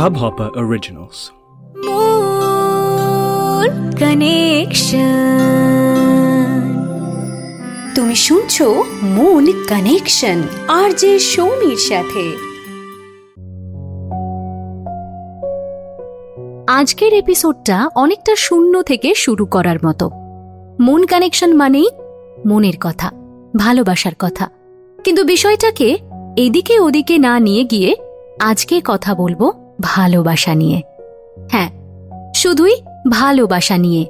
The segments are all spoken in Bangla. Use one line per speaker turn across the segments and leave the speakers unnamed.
Hubhopper Originals.
Moon Connection. তুমি শুনছো মুন কানেকশন আর যে সৌমির সাথে আজকের এপিসোডটা অনেকটা শূন্য থেকে শুরু করার মতো মন কানেকশন মানেই মনের কথা, ভালোবাসার কথা কিন্তু বিষয়টাকে এদিকে ওদিকে না নিয়ে গিয়ে আজকে কথা বলব ভালোবাসা নিয়ে। হ্যাঁ শুধুই ভালোবাসা নিয়ে।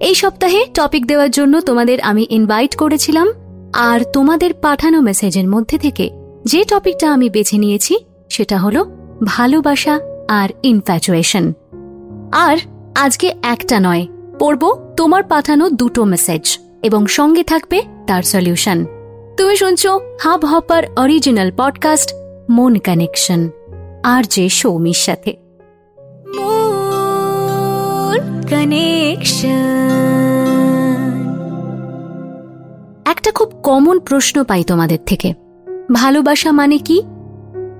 এই সপ্তাহে টপিক দেওয়ার জন্য তোমাদের আমি ইনভাইট করেছিলাম আর তোমাদের পাঠানো মেসেজের মধ্যে থেকে যে টপিকটা আমি বেছে নিয়েছি সেটা হলো ভালোবাসা আর ইনফ্যাচুয়েশন আর আজকে একটা নয়, পড়ব তোমার পাঠানো দুটো মেসেজ এবং সঙ্গে থাকবে তার সলিউশন তুমি শুনছো Hubhopper original podcast Mon connection আর যে সৌমির সাথে। একটা খুব কমন প্রশ্ন পাই তোমাদের থেকে। ভালোবাসা মানে কি?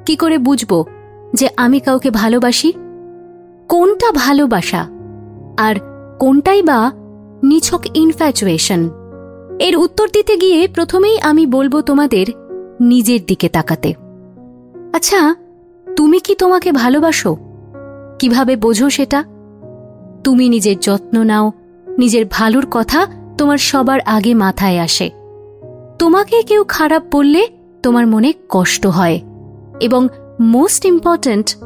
কি করে বুঝব যে আমি কাউকে ভালোবাসি? কোনটা ভালোবাসা? আর কোনটাই বা নিছক ইনফ্যাচুয়েশন এর উত্তর দিতে গিয়ে প্রথমেই আমি বলব তোমাদের নিজের দিকে তাকাতে। আচ্ছা তুমি কি তোমাকে ভালোবাসো? কীভাবে বোঝো সেটা? তুমি নিজের যত্ন নাও, নিজের ভালোর কথা তোমার সবার আগে মাথায় আসে। তোমাকে কেউ খারাপ বললে তোমার মনে কষ্ট হয় এবং মোস্ট ইম্পর্ট্যান্ট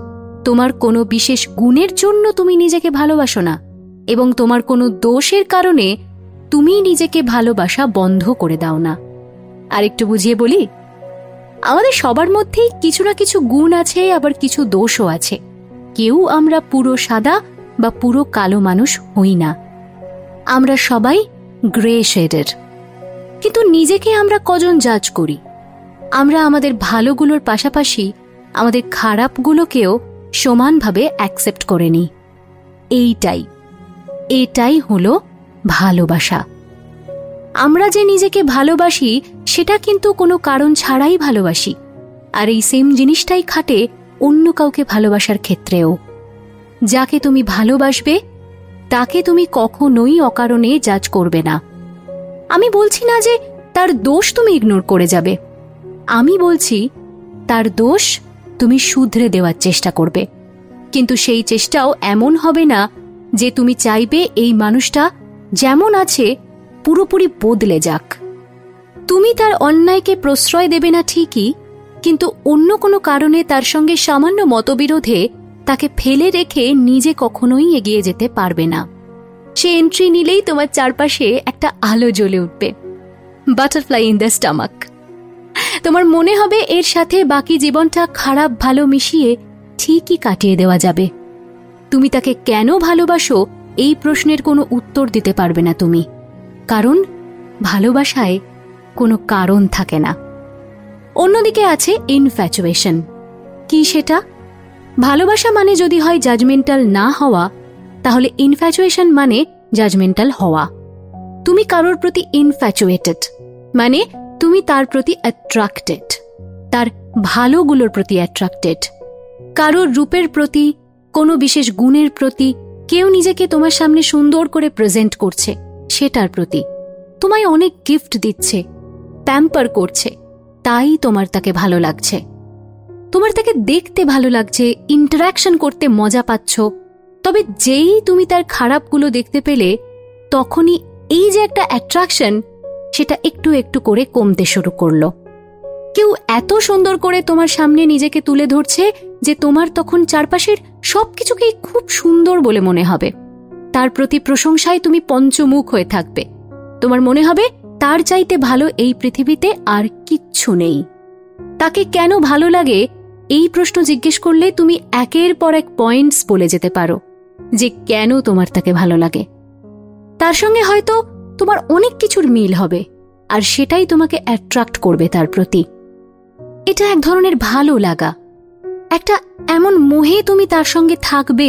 তোমার কোনো বিশেষ গুণের জন্য তুমি নিজেকে ভালোবাসো না এবং তোমার কোনো দোষের কারণে তুমি নিজেকে ভালোবাসা বন্ধ করে দাও না। আর একটু বুঝিয়ে বলি আমাদের সবার মধ্যেই কিছু না কিছু গুণ আছে, আবার কিছু দোষও আছে। কেউ আমরা পুরো সাদা বা পুরো কালো মানুষ হই না। আমরা সবাই গ্রে শেডের। কিন্তু নিজেকে আমরা কজন জাজ করি? আমরা আমাদের ভালোগুলোর পাশাপাশি আমাদের খারাপগুলোকেও সমানভাবে অ্যাকসেপ্ট করে নিই। এইটাই। এটাই হলো ভালোবাসা। আমরা যে নিজেকে ভালোবাসি, সেটা কিন্তু কোনো কারণ ছাড়াই ভালোবাসি। আর এই সেম জিনিসটাই খাটে অন্য কাউকে ভালোবাসার ক্ষেত্রেও। যাকে তুমি ভালোবাসবে, তাকে তুমি কখনোই অকারণে জাজ করবে না। আমি বলছি না যে তার দোষ তুমি ইগনোর করে যাবে। আমি বলছি, তার দোষ তুমি শুধরে দেওয়ার চেষ্টা করবে। কিন্তু সেই চেষ্টাও এমন হবে না যে তুমি চাইবে এই মানুষটা যেমন আছে পুরোপুরি বদলে যাক। তুমি তার অন্যায়কে প্রশ্রয় দেবে না ঠিকই, কিন্তু অন্য কোনো কারণে তার সঙ্গে সামান্য মতবিরোধে তাকে ফেলে রেখে নিজে কখনোই এগিয়ে যেতে পারবে না। সে এন্ট্রি নিলেই তোমার চারপাশে একটা আলো জ্বলে উঠবে। বাটারফ্লাই ইন দ্য স্টামাক তোমার মনে হবে এর সাথে বাকি জীবনটা খারাপ ভালো মিশিয়ে ঠিকই কাটিয়ে দেওয়া যাবে। তুমি তাকে কেন ভালোবাসো, এই প্রশ্নের কোনো উত্তর দিতে পারবে না তুমি। কারণ ভালোবাসায় কোনো কারণ থাকে না। অন্যদিকে আছে ইনফ্যাচুয়েশন কি সেটা? ভালোবাসা মানে যদি হয় জাজমেন্টাল না হওয়া, তাহলে ইনফ্যাচুয়েশন মানে জাজমেন্টাল হওয়া। তুমি কারোর প্রতি ইনফ্যাচুয়েটেড মানে তুমি তার প্রতি অ্যাট্রাক্টেড তার ভালোগুলোর প্রতি অ্যাট্রাক্টেড কারোর রূপের প্রতি, কোনো বিশেষ গুণের প্রতি কেউ নিজেকে তোমার সামনে সুন্দর করে প্রেজেন্ট করছে। সেটার প্রতি। তোমায় অনেক গিফট দিচ্ছে প্যাম্পার করছে, তাই তোমার তাকে ভালো লাগছে। তোমার তাকে দেখতে ভালো লাগছে ইন্টারাকশন করতে মজা পাচ্ছ। তবে যেই তুমি তার খারাপগুলো দেখতে পেলে, তখনই এই যে একটা অ্যাট্রাকশন সেটা একটু একটু করে কমতে শুরু করল। কেউ এত সুন্দর করে তোমার সামনে নিজেকে তুলে ধরছে যে তোমার তখন চারপাশের সবকিছুকেই খুব সুন্দর বলে মনে হবে। তার প্রতি প্রশংসায় তুমি পঞ্চমুখ হয়ে থাকবে। তোমার মনে হবে, তার চাইতে ভালো এই পৃথিবীতে আর কিচ্ছু নেই। তাকে কেন ভালো লাগে, এই প্রশ্ন জিজ্ঞেস করলে তুমি একের পর এক পয়েন্টস বলে যেতে পারো যে কেন তোমার তাকে ভালো লাগে। তার সঙ্গে হয়তো তোমার অনেক কিছুর মিল হবে, আর সেটাই তোমাকে অ্যাট্রাক্ট করবে তার প্রতি। এটা এক ধরনের ভালো লাগা। একটা এমন মোহে তুমি তার সঙ্গে থাকবে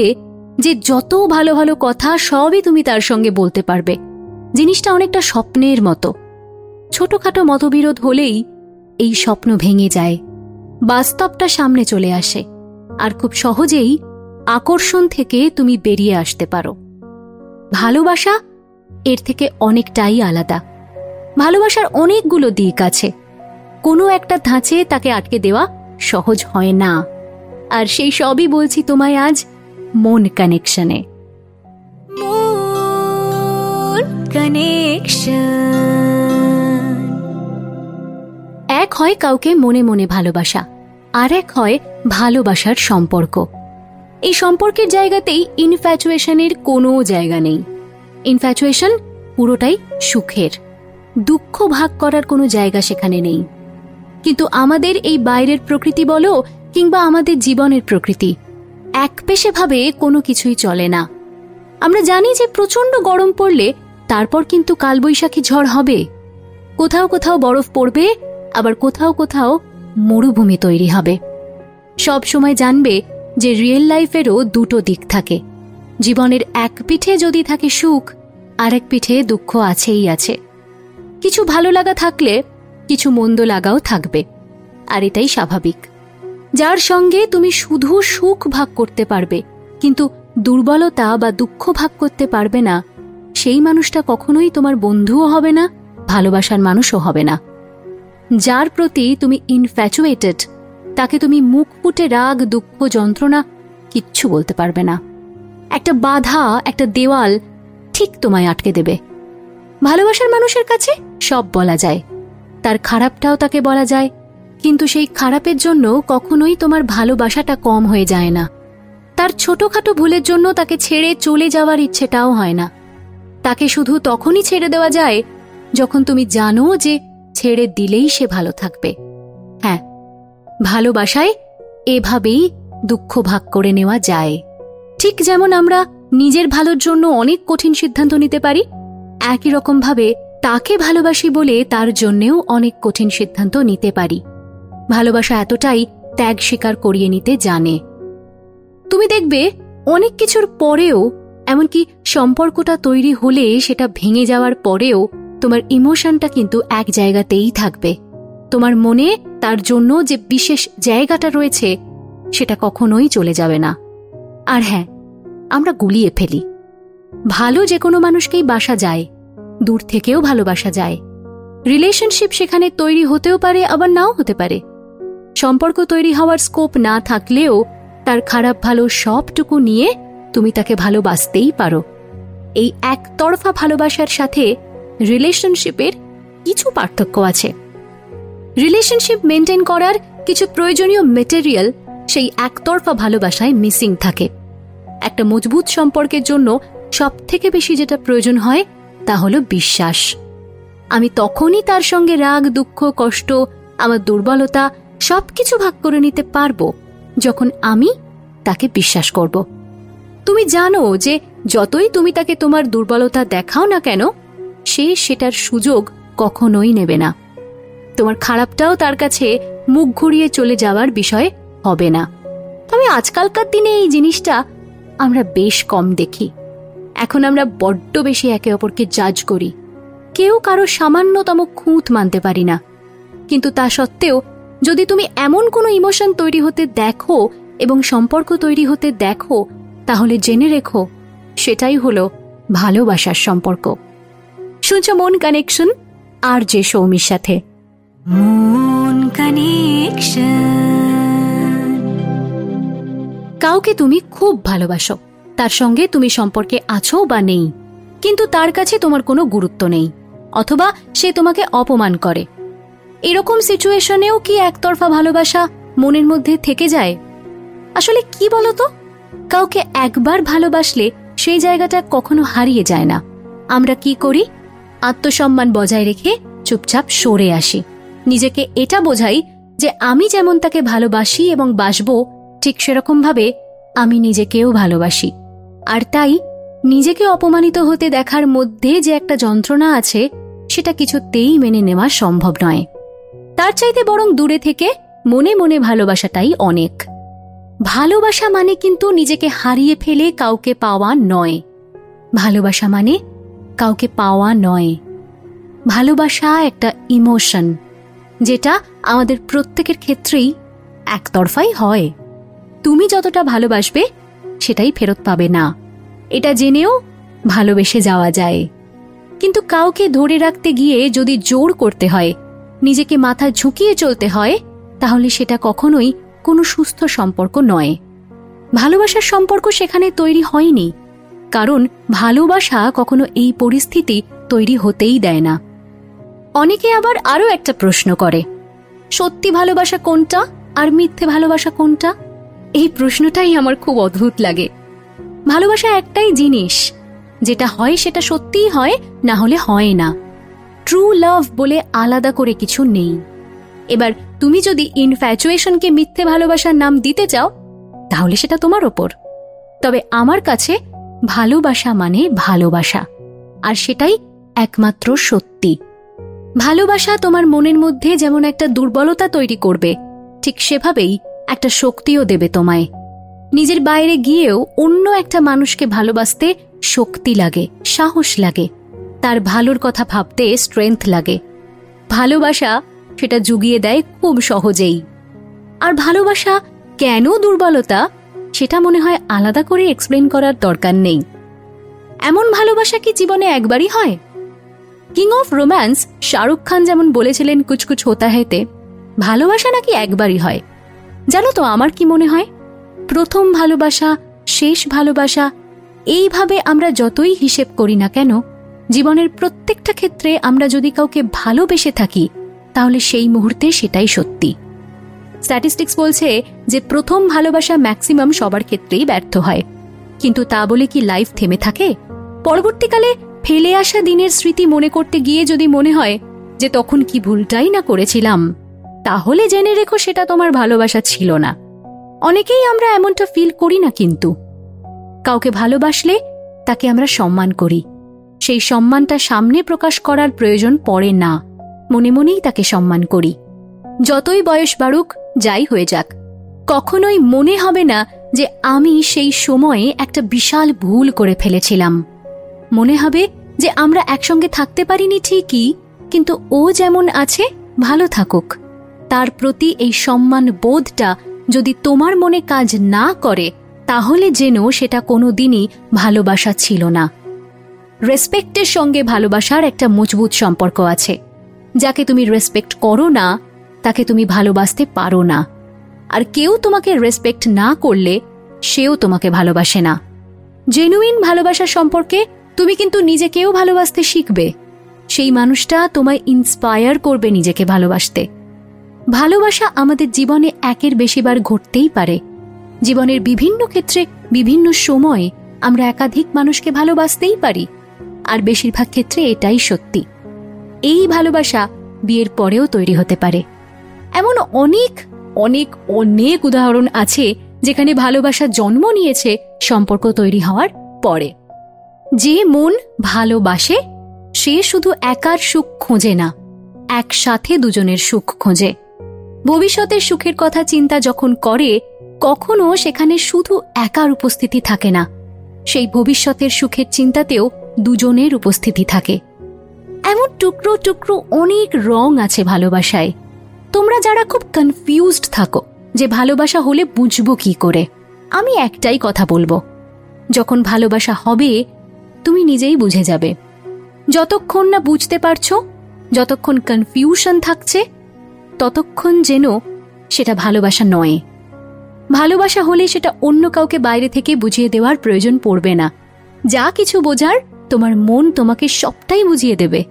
যে যত ভালো ভালো কথা সবই তুমি তার সঙ্গে বলতে পারবে। জিনিসটা অনেকটা স্বপ্নের মতো। ছোটখাটো মতবিরোধ হলেই এই স্বপ্ন ভেঙে যায়। বাস্তবটা সামনে চলে আসে। আর খুব সহজেই আকর্ষণ থেকে তুমি বেরিয়ে আসতে পারো। ভালোবাসা এর থেকে অনেকটাই আলাদা। ভালোবাসার অনেকগুলো দিক আছে। কোনো একটা ধাঁচে তাকে আটকে দেওয়া সহজ হয় না। আর সেই সবই বলছি তোমায় আজ মন কানেকশনে এক হয় কাউকে মনে মনে ভালোবাসা আর এক হয় ভালোবাসার সম্পর্ক। এই সম্পর্কের জায়গাতেই ইনফ্যাচুয়েশনের কোনো জায়গা নেই। ইনফ্যাচুয়েশন পুরোটাই সুখের। দুঃখ ভাগ করার কোনো জায়গা সেখানে নেই। কিন্তু আমাদের এই বাইরের প্রকৃতি বলো কিংবা আমাদের জীবনের প্রকৃতি এক পেশে ভাবে কোনো কিছুই চলে না। আমরা জানি যে প্রচণ্ড গরম পড়লে তারপর কিন্তু কালবৈশাখী ঝড় হবে। কোথাও কোথাও বরফ পড়বে, আবার কোথাও কোথাও মরুভূমি তৈরি হবে। সব সময় জানবে যে রিয়েল লাইফেরও দুটো দিক থাকে। জীবনের এক পিঠে যদি থাকে সুখ, আরেক পিঠে দুঃখ আছেই আছে। কিছু ভালো লাগা থাকলে, কিছু মন্দ লাগাও থাকবে। আর এটাই স্বাভাবিক। যার সঙ্গে তুমি শুধু সুখ ভাগ করতে পারবে, কিন্তু দুর্বলতা বা দুঃখ ভাগ করতে পারবে না, সেই মানুষটা কখনোই তোমার বন্ধুও হবে না, ভালোবাসার মানুষও হবে না। যার প্রতি তুমি ইনফ্যাচুয়েটেড তাকে তুমি মুখ ফুটে রাগ, দুঃখ, যন্ত্রণা কিচ্ছু বলতে পারবে না। একটা বাধা, একটা দেওয়াল ঠিক তোমায় আটকে দেবে। ভালোবাসার মানুষের কাছে সব বলা যায়, তার খারাপটাও তাকে বলা যায় কিন্তু সেই খারাপের জন্য কখনোই তোমার ভালোবাসাটা কম হয়ে যায় না। তার ছোটখাটো ভুলের জন্য তাকে ছেড়ে চলে যাওয়ার ইচ্ছেটাও হয় না। তাকে শুধু তখনই ছেড়ে দেওয়া যায় যখন তুমি জানো যে ছেড়ে দিলেই সে ভালো থাকবে। হ্যাঁ ভালোবাসায় এভাবেই দুঃখ ভাগ করে নেওয়া যায়। ঠিক যেমন আমরা নিজের ভালোর জন্য অনেক কঠিন সিদ্ধান্ত নিতে পারি, একই রকমভাবে তাকে ভালোবাসি বলে তার জন্যেও অনেক কঠিন সিদ্ধান্ত নিতে পারি। ভালোবাসা এতটাই ত্যাগ স্বীকার করিয়ে নিতে জানে। তুমি দেখবে, অনেক কিছুর পরেও, এমনকি সম্পর্কটা তৈরি হলে সেটা ভেঙে যাওয়ার পরেও, তোমার ইমোশনটা কিন্তু এক জায়গাতেই থাকবে। তোমার মনে তার জন্য যে বিশেষ জায়গাটা রয়েছে, সেটা কখনোই চলে যাবে না। আর হ্যাঁ আমরা গুলিয়ে ফেলি। ভালো যে কোনো মানুষকেই বাসা যায়, দূর থেকেও ভালোবাসা যায়। রিলেশনশিপ সেখানে তৈরি হতেও পারে, আবার নাও হতে পারে। সম্পর্ক তৈরি হওয়ার স্কোপ না থাকলেও তার খারাপ ভালো সবটুকু নিয়ে তুমি তাকে ভালোবাসতেই পারো। এই একতরফা ভালোবাসার সাথে রিলেশনশিপের কিছু পার্থক্য আছে। রিলেশনশিপ মেনটেন করার কিছু প্রয়োজনীয় মেটেরিয়াল সেই একতরফা ভালোবাসায় মিসিং থাকে। একটা মজবুত সম্পর্কের জন্য সব থেকে বেশি যেটা প্রয়োজন হয় তা হলো বিশ্বাস। আমি তখনই তার সঙ্গে রাগ, দুঃখ, কষ্ট, আমার দুর্বলতা সবকিছু ভাগ করে নিতে পারব যখন আমি তাকে বিশ্বাস করব। তুমি জানো যে যতই তুমি তাকে তোমার দুর্বলতা দেখাও না কেন, সে সেটার সুযোগ কখনোই নেবে না। তোমার খারাপটাও তার কাছে মুখ ঘুরিয়ে চলে যাওয়ার বিষয় হবে না। তবে আজকালকার দিনে এই জিনিসটা আমরা বেশ কম দেখি। এখন আমরা বড্ড বেশি একে অপরকে জাজ করি। কেউ কারও সামান্যতম খুঁত মানতে পারি না। কিন্তু তা সত্ত্বেও যদি তুমি এমন কোনো ইমোশন তৈরি হতে দেখো এবং সম্পর্ক তৈরি হতে দেখো তাহলে জেনে রেখো সেটাই হলো ভালোবাসার সম্পর্ক। শুনছ মন কানেকশন? আর যে সৌমির সাথে।
মন কানেকশন।
কাউকে তুমি খুব ভালোবাসো তার সঙ্গে তুমি সম্পর্কে আছো বা নেই কিন্তু তার কাছে তোমার কোনো গুরুত্ব নেই অথবা সে তোমাকে অপমান করে। এরকম সিচুয়েশনেও কি একতরফা ভালোবাসা মনের মধ্যে থেকে যায়? আসলে কি বলতো? কাউকে একবার ভালোবাসলে সেই জায়গাটা কখনো হারিয়ে যায় না। আমরা কি করি? আত্মসম্মান বজায় রেখে চুপচাপ সরে আসি। নিজেকে এটা বোঝাই যে আমি যেমন তাকে ভালোবাসি এবং বাসবো, ঠিক সেরকমভাবে আমি নিজেকেও ভালোবাসি। আর তাই নিজেকে অপমানিত হতে দেখার মধ্যে যে একটা যন্ত্রণা আছে, সেটা কিছুতেই মেনে নেওয়া সম্ভব নয়। তার চাইতে বরং দূরে থেকে মনে মনে ভালোবাসাটাই অনেক। ভালোবাসা মানে কিন্তু নিজেকে হারিয়ে ফেলে কাউকে পাওয়া নয়। ভালোবাসা মানে কাউকে পাওয়া নয়। ভালোবাসা একটা ইমোশন, যেটা আমাদের প্রত্যেকের ক্ষেত্রেই একতরফাই হয়। তুমি যতটা ভালোবাসবে, সেটাই ফেরত পাবে না। এটা জেনেও ভালোবেসে যাওয়া যায়। কিন্তু কাউকে ধরে রাখতে গিয়ে যদি জোর করতে হয় নিজেকে মাথা ঝুঁকিয়ে চলতে হয়, তাহলে সেটা কখনোই কোনো সুস্থ সম্পর্ক নয়। ভালোবাসার সম্পর্ক সেখানে তৈরি হয়নি, কারণ ভালোবাসা কখনো এই পরিস্থিতি তৈরি হতেই দেয় না। অনেকে আবার আরও একটা প্রশ্ন করে, সত্যি ভালোবাসা কোনটা আর মিথ্যে ভালোবাসা কোনটা? এই প্রশ্নটাই আমার খুব অদ্ভুত লাগে। ভালোবাসা একটাই জিনিস, যেটা হয় সেটা সত্যিই হয়, না হলে হয় না। ট্রু লাভ বলে আলাদা করে কিছু নেই। এবার তুমি যদি ইনফ্যাচুয়েশনকে মিথ্যে ভালোবাসার নাম দিতে চাও, তাহলে সেটা তোমার ওপর। তবে আমার কাছে ভালোবাসা মানে ভালোবাসা, আর সেটাই একমাত্র সত্যি। ভালোবাসা তোমার মনের মধ্যে যেমন একটা দুর্বলতা তৈরি করবে, ঠিক সেভাবেই একটা শক্তিও দেবে তোমায়। নিজের বাইরে গিয়েও অন্য একটা মানুষকে ভালোবাসতে শক্তি লাগে, সাহস লাগে। তার ভালোর কথা ভাবতে স্ট্রেংথ লাগে। ভালোবাসা সেটা জুগিয়ে দেয় খুব সহজেই। আর ভালোবাসা কেন দুর্বলতা সেটা মনে হয় আলাদা করে এক্সপ্লেন করার দরকার নেই। এমন ভালোবাসা কি জীবনে একবারই হয়? King of romance Shahrukh Khan যেমন বলেছিলেন কুচকুচ হোতা হেতে, ভালোবাসা নাকি একবারই হয়? জানো তো আমার কি মনে হয়? প্রথম ভালোবাসা, শেষ ভালোবাসা, এইভাবে আমরা যতই হিসেব করি না কেন জীবনের প্রত্যেকটা ক্ষেত্রে আমরা যদি কাউকে ভালোবেসে থাকি, তাহলে সেই মুহূর্তে সেটাই সত্যি। স্ট্যাটিস্টিক্স বলছে যে প্রথম ভালোবাসা ম্যাক্সিমাম সবার ক্ষেত্রেই ব্যর্থ হয়। কিন্তু তা বলে কি লাইফ থেমে থাকে? পরবর্তীকালে ফেলে আসা দিনের স্মৃতি মনে করতে গিয়ে যদি মনে হয় যে তখন কি ভুলটাই না করেছিলাম, তাহলে জেনে রেখো সেটা তোমার ভালোবাসা ছিল না। অনেকেই আমরা এমনটা ফিল করি না কিন্তু। কাউকে ভালোবাসলে তাকে আমরা সম্মান করি। সেই সম্মানটা সামনে প্রকাশ করার প্রয়োজন পড়ে না। মনে মনেই তাকে সম্মান করি। যতই বয়স বাড়ুক, যাই হয়ে যাক। কখনোই মনে হবে না যে আমি সেই সময়ে একটা বিশাল ভুল করে ফেলেছিলাম। মনে হবে যে আমরা একসঙ্গে থাকতে পারিনি ঠিকই, কিন্তু ও যেমন আছে, ভালো থাকুক। তার প্রতি এই সম্মান বোধটা যদি তোমার মনে কাজ না করে, তাহলে যেন সেটা কোনো দিনই ভালোবাসা ছিল না। রেসপেক্টের সঙ্গে ভালোবাসার একটা মজবুত সম্পর্ক আছে। যাকে তুমি রেসপেক্ট করো না, তাকে তুমি ভালোবাসতে পারো না। আর কেউ তোমাকে রেসপেক্ট না করলে, সেও তোমাকে ভালোবাসে না। জেনুইন ভালোবাসা সম্পর্কে তুমি কিন্তু নিজেকেও ভালোবাসতে শিখবে। সেই মানুষটা তোমায় ইন্সপায়ার করবে নিজেকে ভালোবাসতে। ভালোবাসা আমাদের জীবনে একের বেশিবার ঘটতেই পারে। জীবনের বিভিন্ন ক্ষেত্রে, বিভিন্ন সময়ে আমরা একাধিক মানুষকে ভালোবাসতেই পারি। আর বেশিরভাগ ক্ষেত্রে এটাই সত্যি। এই ভালোবাসা বিয়ের পরেও তৈরি হতে পারে। এমন অনেক অনেক অনেক উদাহরণ আছে যেখানে ভালোবাসা জন্ম নিয়েছে সম্পর্ক তৈরি হওয়ার পরে। যে মন ভালোবাসে, সে শুধু একার সুখ খোঁজে না, একসাথে দুজনের সুখ খোঁজে। ভবিষ্যতের সুখের কথা চিন্তা যখন করে, কখনো সেখানে শুধু একার উপস্থিতি থাকে না। সেই ভবিষ্যতের সুখের চিন্তাতেও দুজনের উপস্থিতি থাকে। এমন টুকরো টুকরো অনেক রং আছে ভালোবাসায়। তোমরা যারা খুব কনফিউজড থাকো যে ভালোবাসা হলে বুঝব কি করে, আমি একটাই কথা বলব। যখন ভালোবাসা হবে, তুমি নিজেই বুঝে যাবে। যতক্ষণ না বুঝতে পারছ, যতক্ষণ কনফিউশন থাকছে, ততক্ষণ যেন সেটা ভালোবাসা নয়। ভালোবাসা হলে সেটা অন্য কাউকে বাইরে থেকে বুঝিয়ে দেওয়ার প্রয়োজন পড়বে না। যা কিছু বোঝার তোমার মন তোমাকে সবটাই বুঝিয়ে দেবে।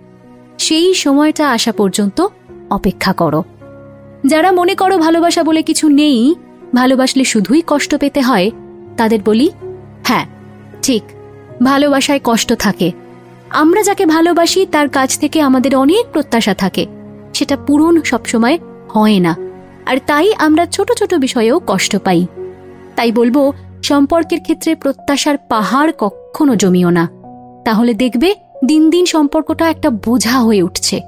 সেই সময়টা আসা পর্যন্ত অপেক্ষা করো। যারা মনে করো ভালোবাসা বলে কিছু নেই, ভালোবাসলে শুধুই কষ্ট পেতে হয়, তাদের বলি হ্যাঁ ঠিক, ভালোবাসায় কষ্ট থাকে। আমরা যাকে ভালোবাসি, তার কাছ থেকে আমাদের অনেক প্রত্যাশা থাকে। সেটা পূরণ সবসময় হয় না। আর তাই আমরা ছোট ছোট বিষয়েও কষ্ট পাই। তাই বলব, সম্পর্কের ক্ষেত্রে প্রত্যাশার পাহাড় কখনো জমিও না। তাহলে দেখবে দিন দিন সম্পর্কটা একটা বোঝা হয়ে উঠছে।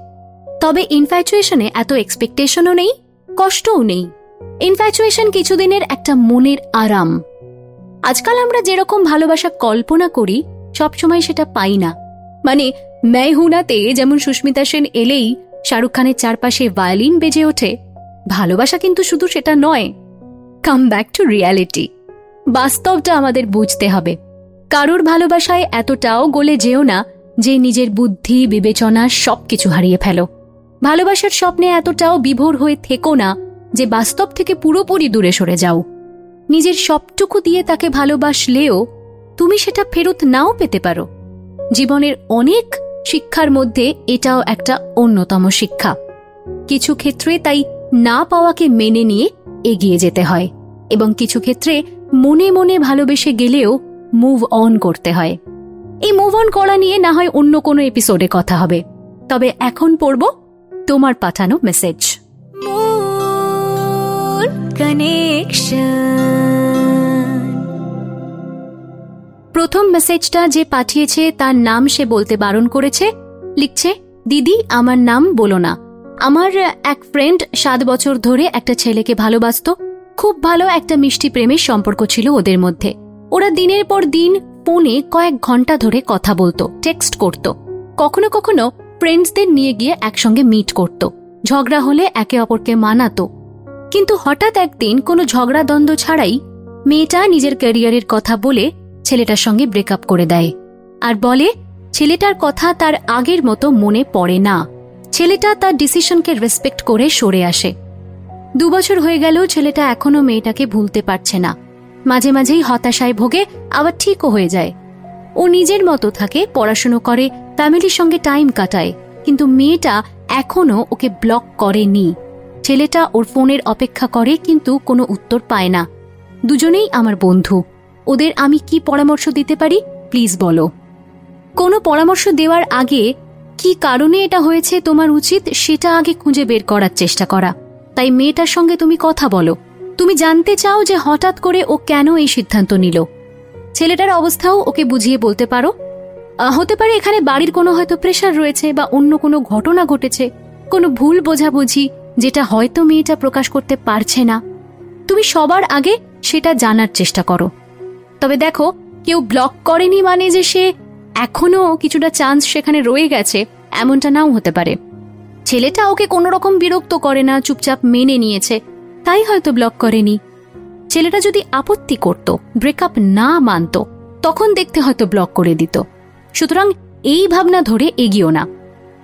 তবে ইনফ্যাচুয়েশনে এত এক্সপেকটেশনও নেই, কষ্টও নেই। ইনফ্যাচুয়েশন কিছুদিনের একটা মনের আরাম। আজকাল আমরা যেরকম ভালোবাসা কল্পনা করি, সবসময় সেটা পাই না। মানে ম্যায় হুনাতে যেমন সুস্মিতা সেন এলেই শাহরুখ খানের চারপাশে ভায়োলিন বেজে ওঠে, ভালোবাসা কিন্তু শুধু সেটা নয় কাম ব্যাক টু রিয়ালিটি বাস্তবটা আমাদের বুঝতে হবে। কারোর ভালোবাসায় এতটাও গলে যেও না যে নিজের বুদ্ধি, বিবেচনা সবকিছু হারিয়ে ফেলো। ভালোবাসার স্বপ্নে এতটাও বিভোর হয়ে থেকো না যে বাস্তব থেকে পুরোপুরি দূরে সরে যাও। নিজের সবটুকু দিয়ে তাকে ভালোবাসলেও তুমি সেটা ফেরত নাও পেতে পারো। জীবনের অনেক শিক্ষার মধ্যে এটাও একটা অন্যতম শিক্ষা। কিছু ক্ষেত্রে তাই না পাওয়াকে মেনে নিয়ে এগিয়ে যেতে হয় এবং কিছু ক্ষেত্রে মনে মনে ভালোবেসে গেলেও মুভ অন করতে হয়। এই মুভ অন করা নিয়ে না হয় অন্য কোনো এপিসোডে কথা হবে। তবে এখন পড়ব তোমার পাঠানো মেসেজ প্রথম মেসেজটা যে পাঠিয়েছে তার নাম সে বলতে বারণ করেছে। লিখছে দিদি আমার নাম বলো না। আমার এক ফ্রেন্ড সাত বছর ধরে একটা ছেলেকে ভালোবাসত। খুব ভালো একটা মিষ্টি প্রেমের সম্পর্ক ছিল ওদের মধ্যে। ওরা দিনের পর দিন ফোনে কয়েক ঘণ্টা ধরে কথা বলতো টেক্সট করত। কখনো কখনো ফ্রেন্ডসদের নিয়ে গিয়ে একসঙ্গে মিট করত। ঝগড়া হলে একে অপরকে মানাতো। কিন্তু হঠাৎ একদিন কোনো ঝগড়া দ্বন্দ্ব ছাড়াই মেয়েটা নিজের ক্যারিয়ারের কথা বলে ছেলেটার সঙ্গে ব্রেকআপ করে দেয় আর বলে, ছেলেটার কথা তার আগের মতো মনে পড়ে না। ছেলেটা তার ডিসিশনকে রেসপেক্ট করে সরে আসে। দুবছর হয়ে গেল, ছেলেটা এখনও মেয়েটাকে ভুলতে পারছে না। মাঝে মাঝেই হতাশায় ভোগে আবার ঠিকও হয়ে যায়। ও নিজের মতো থাকে, পড়াশুনো করে, ফ্যামিলির সঙ্গে টাইম কাটায়, কিন্তু মেয়েটা এখনও ওকে ব্লক করেনি। ছেলেটা ওর ফোনের অপেক্ষা করে, কিন্তু কোনো উত্তর পায় না। দুজনেই আমার বন্ধু। ওদের আমি কি পরামর্শ দিতে পারি? প্লিজ বলো। কোনো পরামর্শ দেওয়ার আগে, কি কারণে এটা হয়েছে তোমার উচিত, সেটা আগে খুঁজে বের করার চেষ্টা করা। তাই মেয়েটার সঙ্গে তুমি কথা বলো। তুমি জানতে চাও যে হঠাৎ করে ও কেন এই সিদ্ধান্ত নিল? ছেলেটার অবস্থাও ওকে বুঝিয়ে বলতে পারো? হতে পারে এখানে বাড়ির কোনো হয়তো প্রেশার রয়েছে বা অন্য কোনো ঘটনা ঘটেছে, কোনো ভুল বোঝাবুঝি যেটা হয়তো মেয়েটা প্রকাশ করতে পারছে না। তুমি সবার আগে সেটা জানার চেষ্টা করো। তবে দেখো, কেউ ব্লক করেনি মানে যে সে এখনও কিছুটা চান্স সেখানে রয়ে গেছে, এমনটা নাও হতে পারে। ছেলেটা ওকে কোনো রকম বিরক্ত করে না, চুপচাপ মেনে নিয়েছে তাই হয়তো ব্লক করেনি। ছেলেটা যদি আপত্তি করত ব্রেকআপ না মানত, তখন দেখতে হয়তো ব্লক করে দিত। সুতরাং এই ভাবনা ধরে এগিও না।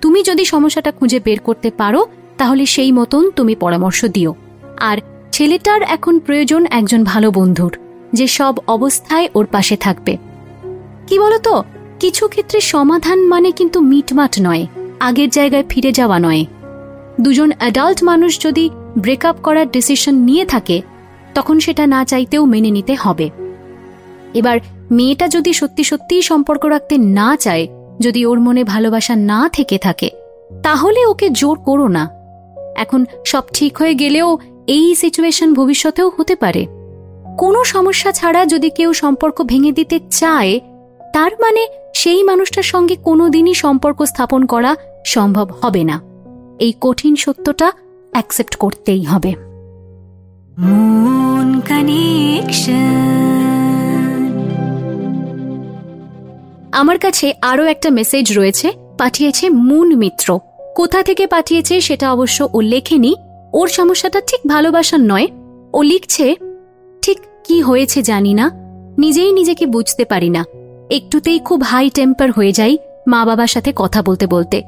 তুমি যদি সমস্যাটা খুঁজে বের করতে পারো, তাহলে সেই মতন তুমি পরামর্শ দিও। আর ছেলেটার এখন প্রয়োজন একজন ভালো বন্ধুর, যে সব অবস্থায় ওর পাশে থাকবে। কি বলতো? কিছু ক্ষেত্রে সমাধান মানে কিন্তু মিটমাট নয়, আগের জায়গায় ফিরে যাওয়া নয়। দুজন অ্যাডাল্ট মানুষ যদি ব্রেকআপ করার ডিসিশন নিয়ে থাকে, তখন সেটা না চাইতেও মেনে নিতে হবে। এবার মেয়েটা যদি সত্যি সত্যিই সম্পর্ক রাখতে না চায়, যদি ওর মনে ভালোবাসা না থেকে থাকে, তাহলে ওকে জোর করো না। এখন সব ঠিক হয়ে গেলেও এই সিচুয়েশন ভবিষ্যতেও হতে পারে। কোনো সমস্যা ছাড়া যদি কেউ সম্পর্ক ভেঙে দিতে চায়, তার মানে সেই মানুষটার সঙ্গে কোনোদিনই সম্পর্ক স্থাপন করা সম্ভব হবে না। এই কঠিন সত্যটা অ্যাকসেপ্ট করতেই হবে. আমার কাছে আরও একটা মেসেজ রয়েছে পাঠিয়েছে মুন মিত্র। কোথা থেকে পাঠিয়েছে সেটা অবশ্য ও লেখেনি। ওর সমস্যাটা ঠিক ভালোবাসার নয়। ও লিখছে ঠিক কি হয়েছে জানি না। নিজেই নিজেকে বুঝতে পারি না। একটুতেই খুব হাই টেম্পার হয়ে যাই মা বাবার সাথে কথা বলতে বলতে।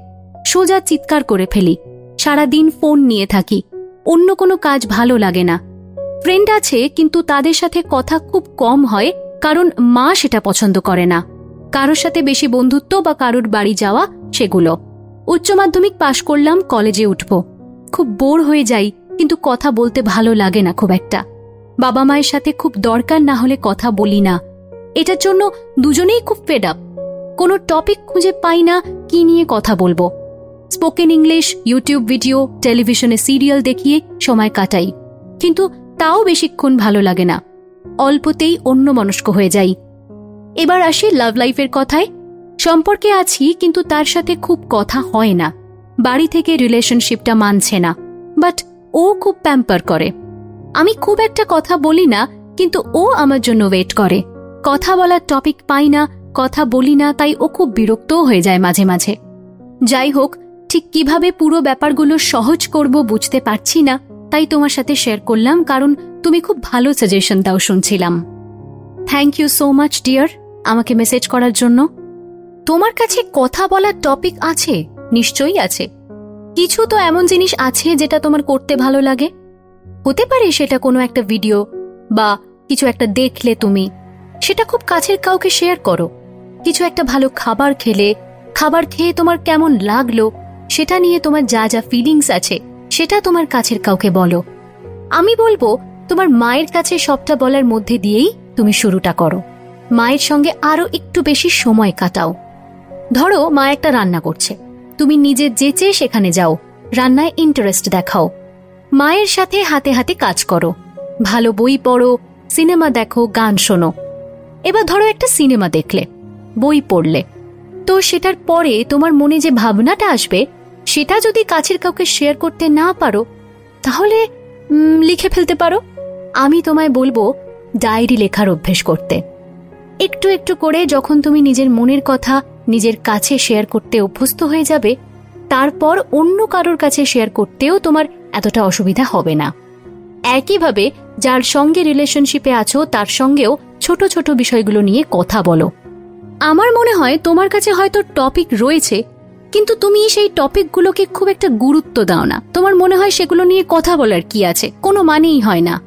সোজা চিৎকার করে ফেলি। সারাদিন ফোন নিয়ে থাকি। অন্য কোনো কাজ ভালো লাগে না। ফ্রেন্ড আছে, কিন্তু তাদের সাথে কথা খুব কম হয়, কারণ মা সেটা পছন্দ করে না। কারোর সাথে বেশি বন্ধুত্ব বা কারোর বাড়ি যাওয়া, সেগুলো। উচ্চ মাধ্যমিক পাশ করলাম, কলেজে উঠব। খুব বোর হয়ে যাই, কিন্তু কথা বলতে ভালো লাগে না খুব একটা। বাবা মায়ের সাথে খুব দরকার না হলে কথা বলি না। এটার জন্য দুজনেই খুব ফেড আপ কোনো টপিক খুঁজে পাই না, কি নিয়ে কথা বলব। স্পোকেন ইংলিশ, ইউটিউব ভিডিও, টেলিভিশনে সিরিয়াল দেখিয়ে সময় কাটাই। কিন্তু তাও বেশিক্ষণ ভালো লাগে না। অল্পতেই অন্য মনস্ক হয়ে যাই। এবার আসি লাভ লাইফের কথায়। সম্পর্কে আছি, কিন্তু তার সাথে খুব কথা হয় না। বাড়ি থেকে রিলেশনশিপটা মানছে না। বাট ও খুব প্যাম্পার করে। আমি খুব একটা কথা বলি না, কিন্তু ও আমার জন্য ওয়েট করে। কথা বলার টপিক পাই না, কথা বলি না, তাই ও খুব বিরক্তও হয়ে যায় মাঝে মাঝে। যাই হোক ঠিক কীভাবে পুরো ব্যাপারগুলো সহজ করব বুঝতে পারছি না, তাই তোমার সাথে শেয়ার করলাম, কারণ তুমি খুব ভালো সাজেশন দাও শুনছিলাম। Thank you so much dear আমাকে মেসেজ করার জন্য। তোমার কাছে কথা বলার টপিক আছে? নিশ্চয়ই আছে। কিছু তো এমন জিনিস আছে যেটা তোমার করতে ভালো লাগে। হতে পারে সেটা কোনো একটা ভিডিও বা কিছু একটা দেখলে তুমি। সেটা খুব কাছের কাউকে শেয়ার করো। কিছু একটা ভালো খাবার খেলে, খাবার খেয়ে তোমার কেমন লাগল সেটা নিয়ে তোমার যা যা ফিলিংস আছে, সেটা তোমার কাছের কাউকে বলো। আমি বলব, তোমার মায়ের কাছে সবটা বলার মধ্যে দিয়েই তুমি শুরুটা করো। মায়ের সঙ্গে আরও একটু বেশি সময় কাটাও। ধরো, মা একটা রান্না করছে। তুমি নিজে যেচে সেখানে যাও, রান্নায় ইন্টারেস্ট দেখাও। মায়ের সাথে হাতে হাতে কাজ করো। ভালো বই পড়ো, সিনেমা দেখো, গান শোনো। এবার ধরো একটা সিনেমা দেখলে, বই পড়লে। তো সেটার পরে তোমার মনে যে ভাবনাটা আসবে সেটা যদি কাছের কাউকে শেয়ার করতে না পারো, তাহলে লিখে ফেলতে পারো। আমি তোমায় বলব ডায়েরি লেখার অভ্যেস করতে। একটু একটু করে যখন তুমি নিজের মনের কথা নিজের কাছে শেয়ার করতে অভ্যস্ত হয়ে যাবে, তারপর অন্য কারোর কাছে শেয়ার করতেও তোমার এতটা অসুবিধা হবে না। একইভাবে, যার সঙ্গে রিলেশনশিপে আছো, তার সঙ্গেও ছোট ছোট বিষয়গুলো নিয়ে কথা বলো। আমার মনে হয় তোমার কাছে হয়তো টপিক রয়েছে কিন্তু তুমি সেই টপিকগুলোকে খুব একটা গুরুত্ব দাও না। তোমার মনে হয় সেগুলো নিয়ে কথা বলার কি আছে? কোনো মানেই হয় না।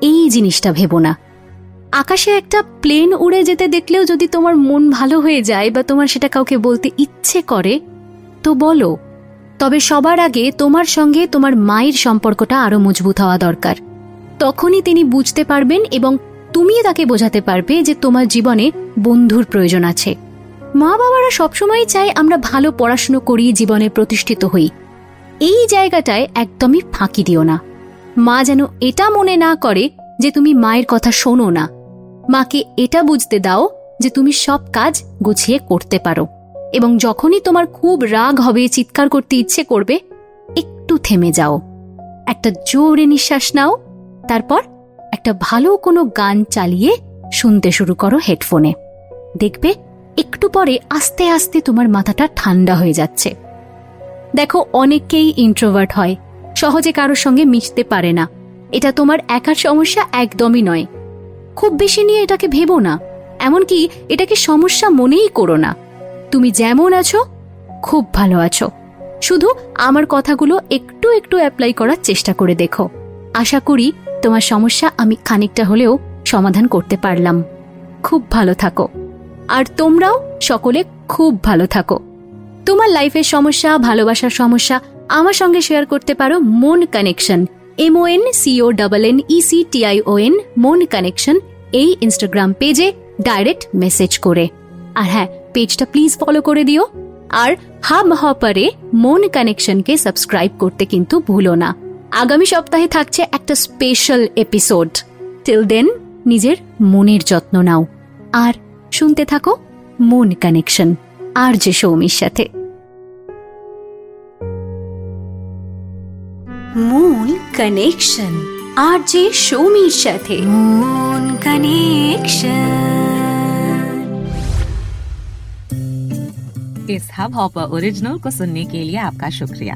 এই জিনিসটা ভেবো না। আকাশে একটা প্লেন উড়ে যেতে দেখলেও যদি তোমার মন ভালো হয়ে যায় বা তোমার সেটা কাউকে বলতে ইচ্ছে করে, তো বলো। তবে সবার আগে তোমার সঙ্গে তোমার মায়ের সম্পর্কটা আরও মজবুত হওয়া দরকার। তখনই তিনি বুঝতে পারবেন এবং তুমি তাকে বোঝাতে পারবে যে তোমার জীবনে বন্ধুর প্রয়োজন আছে। মা বাবারা সবসময় চায় আমরা ভালো পড়াশুনো করি, জীবনে প্রতিষ্ঠিত হই। এই জায়গাটায় একদমই ফাঁকি দিও না। মা যেন এটা মনে না করে যে তুমি মায়ের কথা শোনো না। মাকে এটা বুঝতে দাও যে তুমি সব কাজ গুছিয়ে করতে পারো। এবং যখনই তোমার খুব রাগ হবে, চিৎকার করতে ইচ্ছে করবে, একটু থেমে যাও। একটা জোরে নিঃশ্বাস নাও, তারপর একটা ভালো কোনো গান চালিয়ে শুনতে শুরু করো হেডফোনে। দেখবে একটু পরে আস্তে আস্তে তোমার মাথাটা ঠান্ডা হয়ে যাচ্ছে। দেখো অনেকেই ইন্ট্রোভার্ট হয়। সহজে কারোর সঙ্গে মিশতে পারে না। এটা তোমার একার সমস্যা একদমই নয়। খুব বেশি নিয়ে এটাকে ভেবো না। এমনকি এটাকে সমস্যা মনেই করো না। তুমি যেমন আছো, খুব ভালো আছো। শুধু আমার কথাগুলো একটু একটু অ্যাপ্লাই করার চেষ্টা করে দেখো। আশা করি তোমার সমস্যা আমি খানিকটা হলেও সমাধান করতে পারলাম। খুব ভালো থাকো। আর তোমরাও সকলে খুব ভালো থাকো। তোমার লাইফের সমস্যা, ভালোবাসার সমস্যা আমার সঙ্গে শেয়ার করতে পারো Mon connection M O N C O double N E C T I O N Mon connection এই ইনস্টাগ্রাম পেজে ডাইরেক্ট মেসেজ করে। আর হ্যাঁ পেজটা প্লিজ ফলো করে দিও। আর হাব হপারে মন কানেকশনকে সাবস্ক্রাইব করতে কিন্তু ভুলো না। আগামী সপ্তাহে থাকছে একটা স্পেশাল এপিসোড টিল দেন নিজের মনের যত্ন নাও। আর শুনতে থাকো মন কানেকশন আর যে সৌমির সাথে মন কানেকশন আর যে সৌমির সাথে
মন কানেকশন
इस हब हॉपर ओरिजिनल को सुनने के लिए आपका शुक्रिया